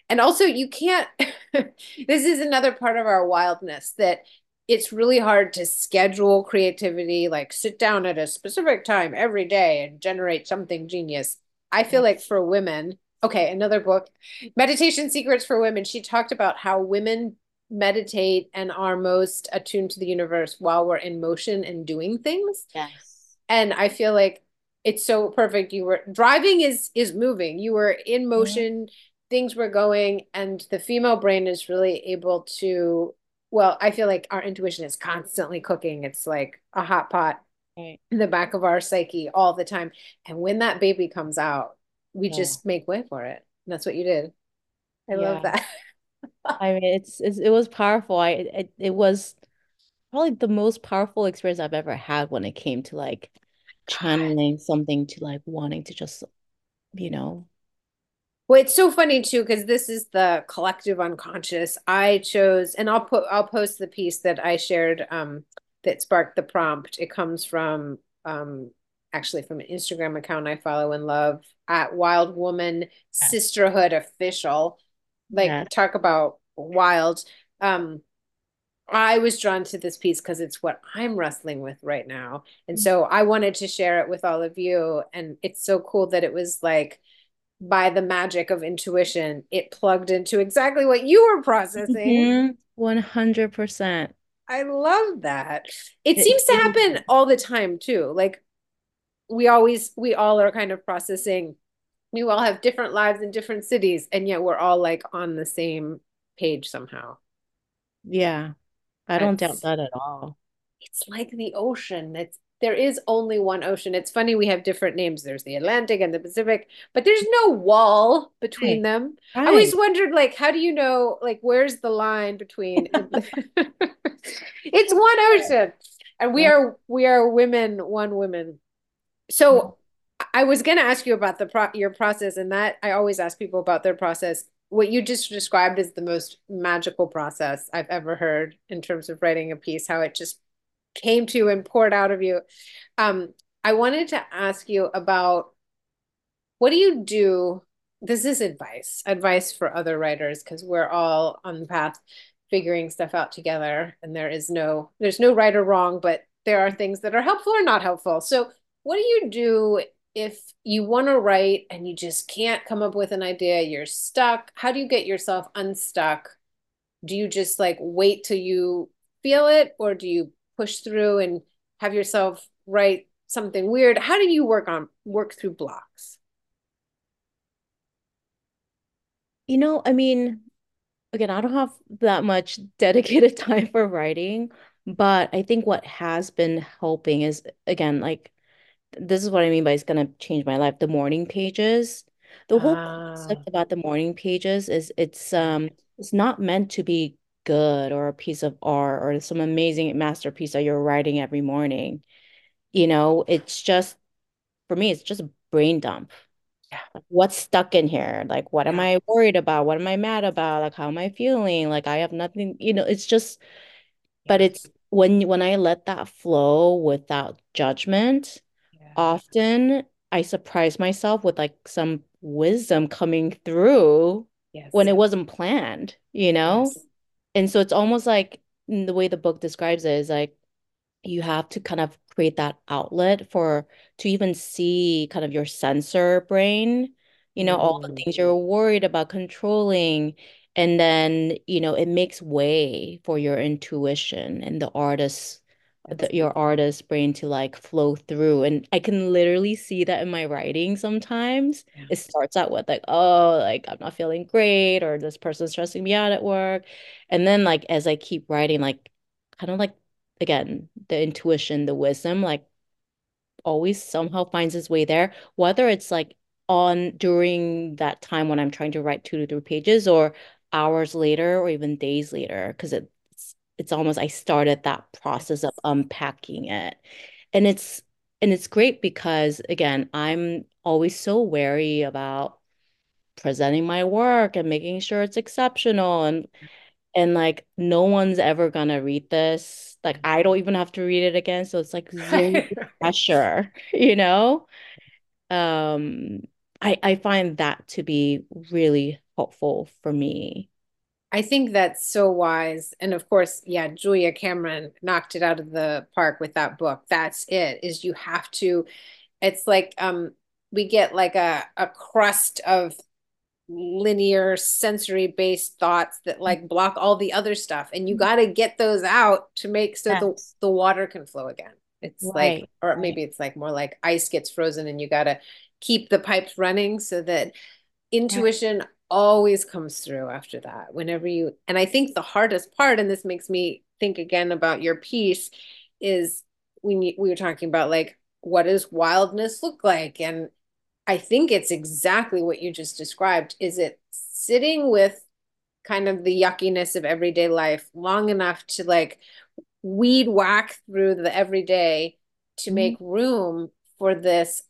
And also, you can't, this is another part of our wildness that it's really hard to schedule creativity, like sit down at a specific time every day and generate something genius. I feel like for women, okay, another book, Meditation Secrets for Women, she talked about how women meditate and are most attuned to the universe while we're in motion and doing things. Yes. And I feel like it's so perfect. You were driving is is moving. You were in motion, things were going, and the female brain is really able to, well, I feel like our intuition is constantly cooking. It's like a hot pot Right. in the back of our psyche all the time. And when that baby comes out, we Yeah. just make way for it. And that's what you did. I love that. I mean, it's, it's it was powerful. I it, it was probably the most powerful experience I've ever had when it came to like. Channeling something to like wanting to just, you know, Well, it's so funny too, because this is the collective unconscious. I chose, and I'll put I'll post the piece that I shared um that sparked the prompt. It comes from um actually from an Instagram account I follow and love at Wild Woman. Sisterhood Official. Like yeah, talk about wild. Um I was drawn to this piece because it's what I'm wrestling with right now. And so I wanted to share it with all of you. And it's so cool that it was like by the magic of intuition, it plugged into exactly what you were processing. hmm 100%. I love that. It It, seems to happen all the time too. Like we always, we all are kind of processing. We all have different lives in different cities, and yet we're all like on the same page somehow. yeah, I don't doubt that at all. it's like the ocean. It's there is only one ocean. It's funny we have different names. There's the Atlantic and the Pacific, but there's no wall between Right. them. I always wondered, like, how do you know, like, where's the line between? It's one ocean, and we are we are women, one women. So mm. I was going to ask you about the pro your process, and that I always ask people about their process. What you just described is the most magical process I've ever heard in terms of writing a piece, how it just came to you and poured out of you. Um, I wanted to ask you about what do you do? This is advice, advice for other writers, because we're all on the path figuring stuff out together, and there is no, there's no right or wrong, but there are things that are helpful or not helpful. So, what do you do if you want to write and you just can't come up with an idea? You're stuck. How do you get yourself unstuck? Do you just like wait till you feel it, or do you push through and have yourself write something weird? How do you work on work through blocks? You know, I mean, again, I don't have that much dedicated time for writing, but I think what has been helping is again, like this is what I mean by it's gonna change my life. The morning pages. The whole Ah, concept about the morning pages is it's um it's not meant to be good or a piece of art or some amazing masterpiece that you're writing every morning. You know, it's just for me, it's just a brain dump. yeah, Like, what's stuck in here? Like, what am I worried about? What am I mad about? Like, how am I feeling? Like, I have nothing, you know, it's just, but it's when when I let that flow without judgment. Often I surprise myself with like some wisdom coming through when it wasn't planned, you know? yes, And so it's almost like mm, the way the book describes it is like you have to kind of create that outlet for to even see kind of your censor brain, you know, all the Mm, things you're worried about controlling. And then, you know, it makes way for your intuition and the artist, the, your artist brain to like flow through. And I can literally see that in my writing sometimes. yeah. It starts out with like, oh, like I'm not feeling great, or this person's stressing me out at work. And then like as I keep writing, like kind of like again, the intuition, the wisdom, like always somehow finds its way there, whether it's like on during that time when I'm trying to write two to three pages or hours later or even days later, because it's it's almost I started that process of unpacking it. And it's and it's great because again, I'm always so wary about presenting my work and making sure it's exceptional and and like no one's ever gonna read this. Like I don't even have to read it again. So it's like zero pressure, you know? Um, I I find that to be really helpful for me. I think that's so wise. And of course, yeah, Julia Cameron knocked it out of the park with that book. That's it, is you have to, it's like um we get like a a crust of linear sensory based thoughts that like block all the other stuff and you got to get those out to make so the Yes. the water can flow again it's like or maybe it's like more like ice gets frozen and you got to keep the pipes running so that intuition always comes through after that whenever you and i think the hardest part and this makes me think again about your piece is when you, we were talking about like what does wildness look like and I think it's exactly what you just described. Is it sitting with kind of the yuckiness of everyday life long enough to like weed whack through the everyday to Mhm. make room for this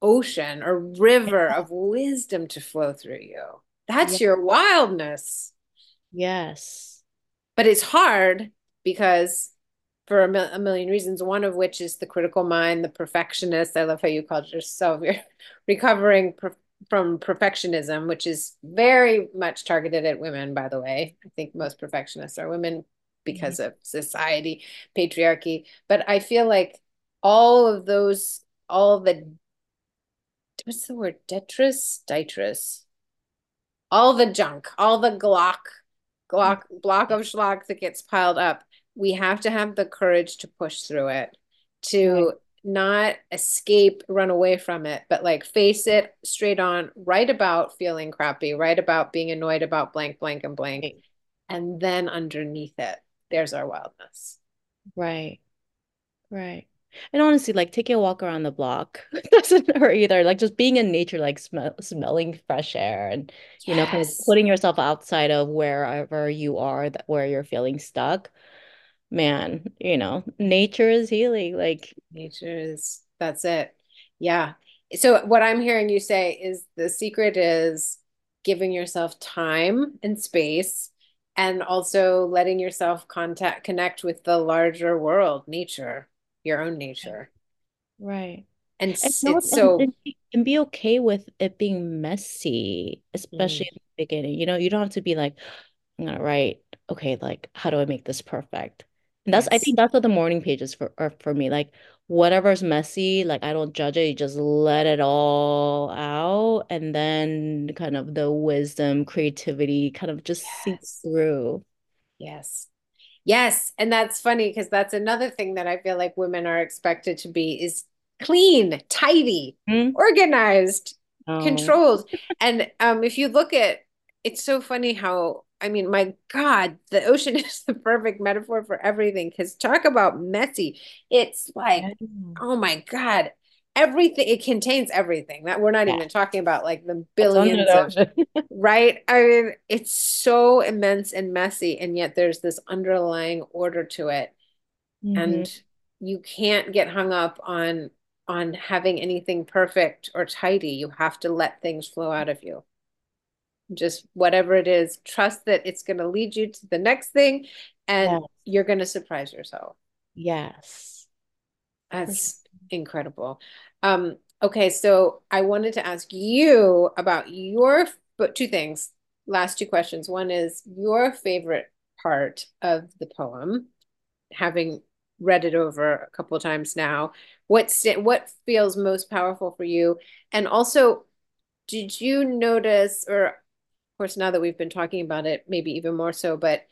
ocean or river of wisdom to flow through you? That's your wildness. Yes. But it's hard because for a, mil- a million reasons, one of which is the critical mind, the perfectionist. I love how you called yourself. You're recovering per- from perfectionism, which is very much targeted at women, by the way. I think most perfectionists are women Mhm. because of society, patriarchy. But I feel like all of those, all the, what's the word? Detritus? Detritus all the junk, all the glock, glock, block of schlock that gets piled up. We have to have the courage to push through it, Right. to not escape, run away from it, but like face it straight on, right about feeling crappy, right about being annoyed about blank, blank, and blank. Right. And then underneath it, there's our wildness. Right. Right. And honestly, like taking a walk around the block doesn't hurt either. Like just being in nature, like smell smelling fresh air and, you know, kind of putting yourself outside of wherever you are that where you're feeling stuck. Man, you know, nature is healing. Like, Nature is, that's it. Yeah. So what I'm hearing you say is the secret is giving yourself time and space and also letting yourself contact connect with the larger world, nature, your own nature. right. And And s- you know what? it's so and, be- and be okay with it being messy, mm, especially in the beginning. You know, you don't have to be like, I'm gonna write, okay, like how do I make this perfect? And that's I think that's what the morning pages for are for me. Like whatever's messy, like I don't judge it, you just let it all out and then kind of the wisdom, creativity kind of just seep Yes. through. Yes. Yes, and that's funny because that's another thing that I feel like women are expected to be is clean, tidy, Hmm? organized, Oh, controlled. And um, if you look at, it's so funny how I mean, my God, the ocean is the perfect metaphor for everything. Because talk about messy. It's like, oh my God, everything. It contains everything. That we're not Yeah. even talking about like the billions of right. I mean, it's so immense and messy, and yet there's this underlying order to it, Mhm. and you can't get hung up on on having anything perfect or tidy. You have to let things flow out of you just whatever it is, trust that it's going to lead you to the next thing and Yes. you're going to surprise yourself. Yes. That's incredible. Um, okay, so I wanted to ask you about your, but two things. Last two questions. One is your favorite part of the poem, having read it over a couple times now. What st what feels most powerful for you? And also, did you notice, or of course, now that we've been talking about it, maybe even more so, but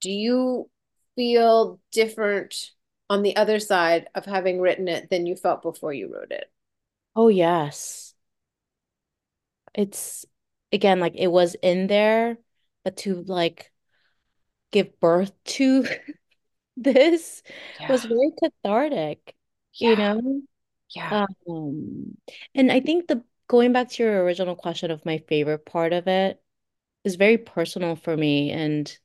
do you feel different on the other side of having written it than you felt before you wrote it? Oh, yes. It's again like it was in there, but to like give birth to this was very cathartic, you know? yeah. Um, and I think the going back to your original question of my favorite part of it is very personal for me. And,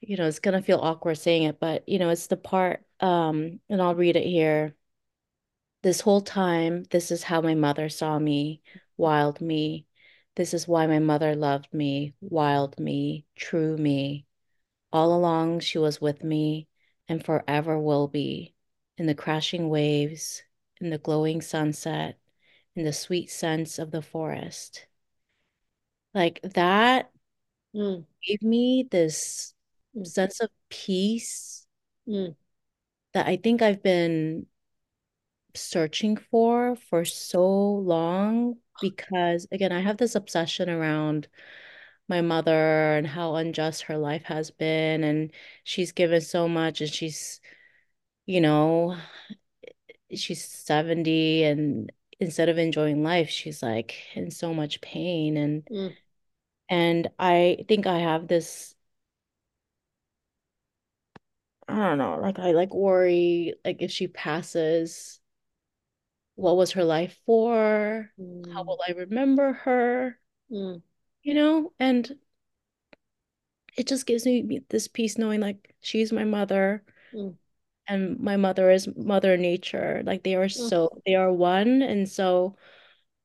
you know, it's gonna feel awkward saying it, but you know, it's the part, um, and I'll read it here. This whole time, this is how my mother saw me, wild me. This is why my mother loved me, wild me, true me. All along, she was with me and forever will be. In the crashing waves, in the glowing sunset, in the sweet scents of the forest. Like that Mm, gave me this mm, sense of peace mm. that I think I've been searching for for so long because again, I have this obsession around my mother and how unjust her life has been and she's given so much and she's you know she's 70 and instead of enjoying life she's like in so much pain and Mm, and I think I have this I don't know like I like worry like if she passes what was her life for how mm, will I remember her mm, you know and it just gives me this peace knowing like she's my mother mm, and my mother is Mother Nature. Like they are mm. so they are one. And so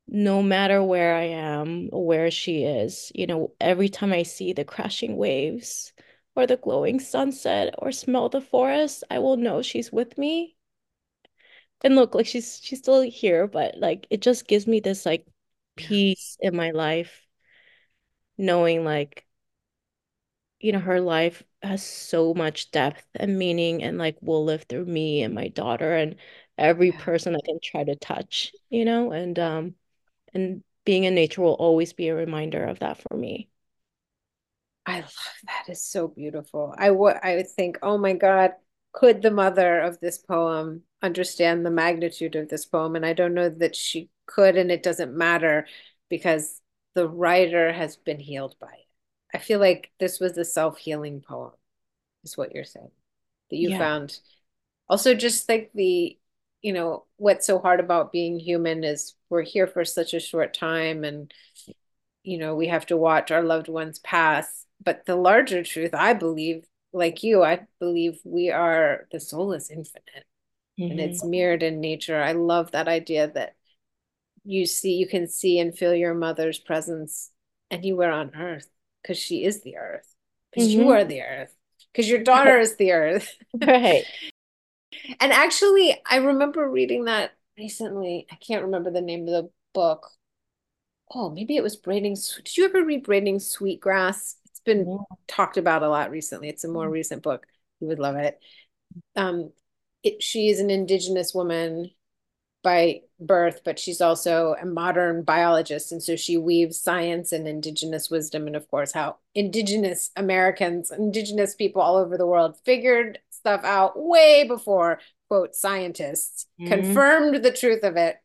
no matter where I am or where she is, you know, every time I see the crashing waves or the glowing sunset or smell the forest, I will know she's with me. And look, like she's she's still here, but like it just gives me this like peace in my life, knowing like you know, her life has so much depth and meaning and like will live through me and my daughter and every person I can try to touch, you know, and um and being in nature will always be a reminder of that for me. I love that. It's so beautiful. I would I would think, oh my God, could the mother of this poem understand the magnitude of this poem? And I don't know that she could, and it doesn't matter because the writer has been healed by it. I feel like this was a self-healing poem, is what you're saying. That you Yeah. found also just like the, you know, what's so hard about being human is we're here for such a short time and you know, we have to watch our loved ones pass. But the larger truth, I believe, like you, I believe we are, the soul is infinite and hmm it's mirrored in nature. I love that idea that you see, you can see and feel your mother's presence anywhere on earth because she is the earth, because you hmm are the earth, because your daughter is the earth. Right. And actually, I remember reading that recently. I can't remember the name of the book. Oh, maybe it was Braiding. Did you ever read Braiding Sweetgrass? It's been No. talked about a lot recently. It's a more recent book. You would love it. Um, it, she is an indigenous woman by birth, but she's also a modern biologist. And so she weaves science and indigenous wisdom, and of course, how indigenous Americans, indigenous people all over the world figured stuff out way before, quote, scientists Mhm. confirmed the truth of it.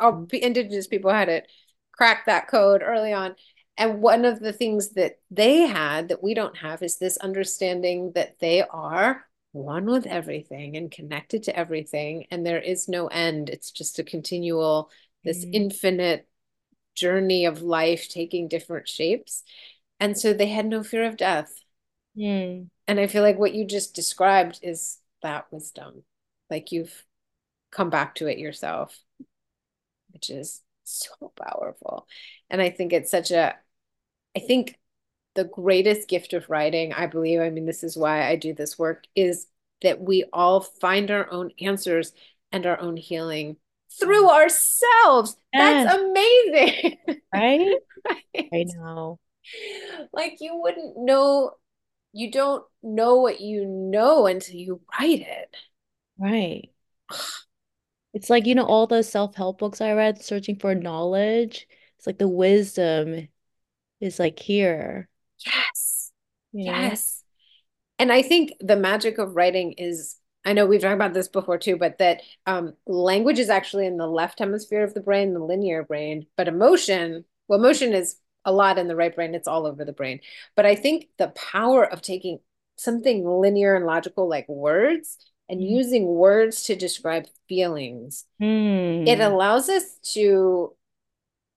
Oh, indigenous people had it, cracked that code early on. And one of the things that they had that we don't have is this understanding that they are one with everything and connected to everything and there is no end. It's just a continual this mm. infinite journey of life taking different shapes. And so they had no fear of death. Mm. and i feel like what you just described is that wisdom. Like you've come back to it yourself which is so powerful. And i think it's such a i think the greatest gift of writing, I believe, I mean, this is why I do this work, is that we all find our own answers and our own healing through mm. ourselves. Yes. That's amazing. Right? right? I know. Like you wouldn't know, you don't know what you know until you write it. Right. It's like, you know, all the self-help books I read, searching for knowledge. It's like the wisdom is like here. Yes. You know? Yes. And I think the magic of writing is I know we've talked about this before too, but that um, language is actually in the left hemisphere of the brain, the linear brain, but emotion, well, emotion is a lot in the right brain, it's all over the brain. But I think the power of taking something linear and logical like words and mm. using words to describe feelings, mm. it allows us to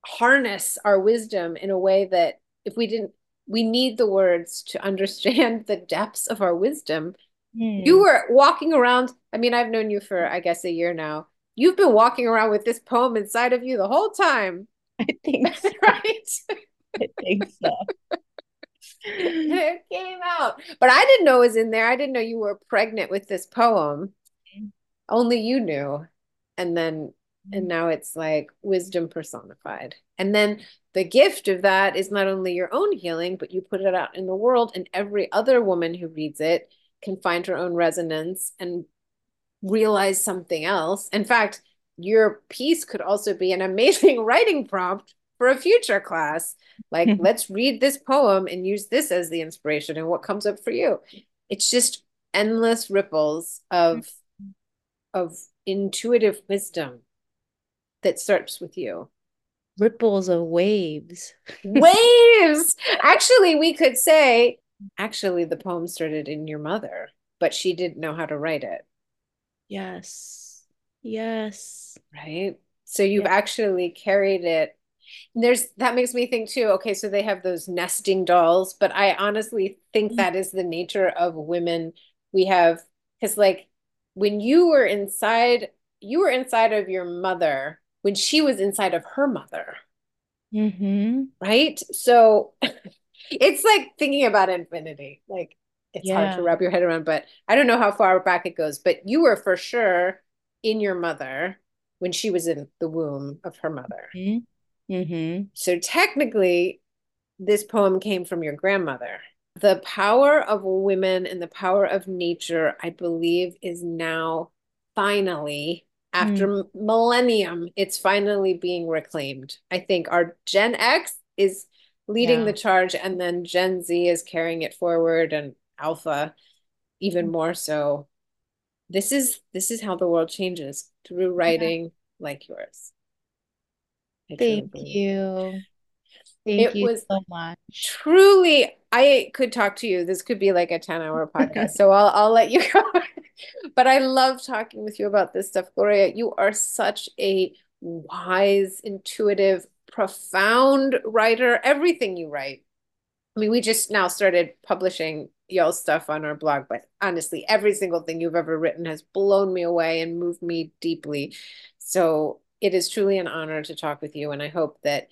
harness our wisdom in a way that if we didn't we need the words to understand the depths of our wisdom. Mm. You were walking around. I mean, I've known you for, I guess, a year now. You've been walking around with this poem inside of you the whole time. I think so. right? I think so. it came out. But I didn't know it was in there. I didn't know you were pregnant with this poem. Mm. Only you knew. And then and now it's like wisdom personified. And then the gift of that is not only your own healing, but you put it out in the world, and every other woman who reads it can find her own resonance and realize something else. In fact, your piece could also be an amazing writing prompt for a future class. Like, let's read this poem and use this as the inspiration and what comes up for you. It's just endless ripples of of intuitive wisdom that starts with you? Ripples of waves. waves! Actually, we could say, actually, the poem started in your mother, but she didn't know how to write it. Yes. Yes. Right. So you've yeah. actually carried it. There's that makes me think too. Okay, so they have those nesting dolls, but I honestly think mm-hmm. that is the nature of women. We have because like when you were inside, you were inside of your mother when she was inside of her mother. Mm-hmm. Right. So it's like thinking about infinity. Like it's yeah. hard to wrap your head around, but I don't know how far back it goes. But you were for sure in your mother when she was in the womb of her mother. Mm-hmm. Mm-hmm. So technically, this poem came from your grandmother. The power of women and the power of nature, I believe, is now finally after mm. millennium it's finally being reclaimed i think our gen x is leading yeah. the charge and then gen z is carrying it forward and alpha even mm. more so this is this is how the world changes through writing yeah. like yours I thank you thank it you was so much truly i could talk to you this could be like a 10 hour podcast so i'll i'll let you go but I love talking with you about this stuff, Gloria. You are such a wise, intuitive, profound writer. Everything you write. I mean, we just now started publishing y'all's stuff on our blog, but honestly, every single thing you've ever written has blown me away and moved me deeply. So it is truly an honor to talk with you. And I hope that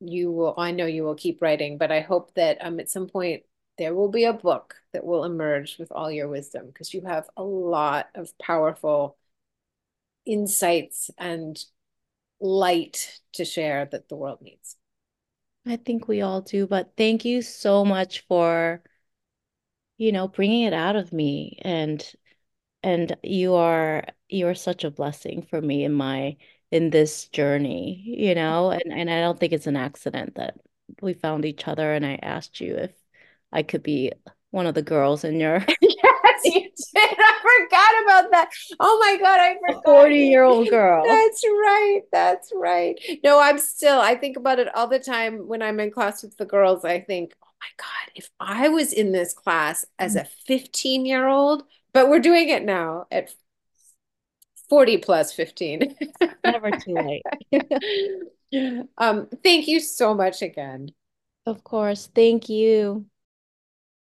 you will, I know you will keep writing, but I hope that um, at some point there will be a book that will emerge with all your wisdom because you have a lot of powerful insights and light to share that the world needs. I think we all do, but thank you so much for you know bringing it out of me and and you are you are such a blessing for me in my in this journey, you know, and and I don't think it's an accident that we found each other and I asked you if I could be one of the girls in your yes you did. I forgot about that. Oh my God, I forgot. 40 year old girl. That's right. That's right. No, I'm still, I think about it all the time when I'm in class with the girls. I think, oh my God, if I was in this class as a 15 year old, but we're doing it now at 40 plus 15. Never too late. um, thank you so much again. Of course. Thank you.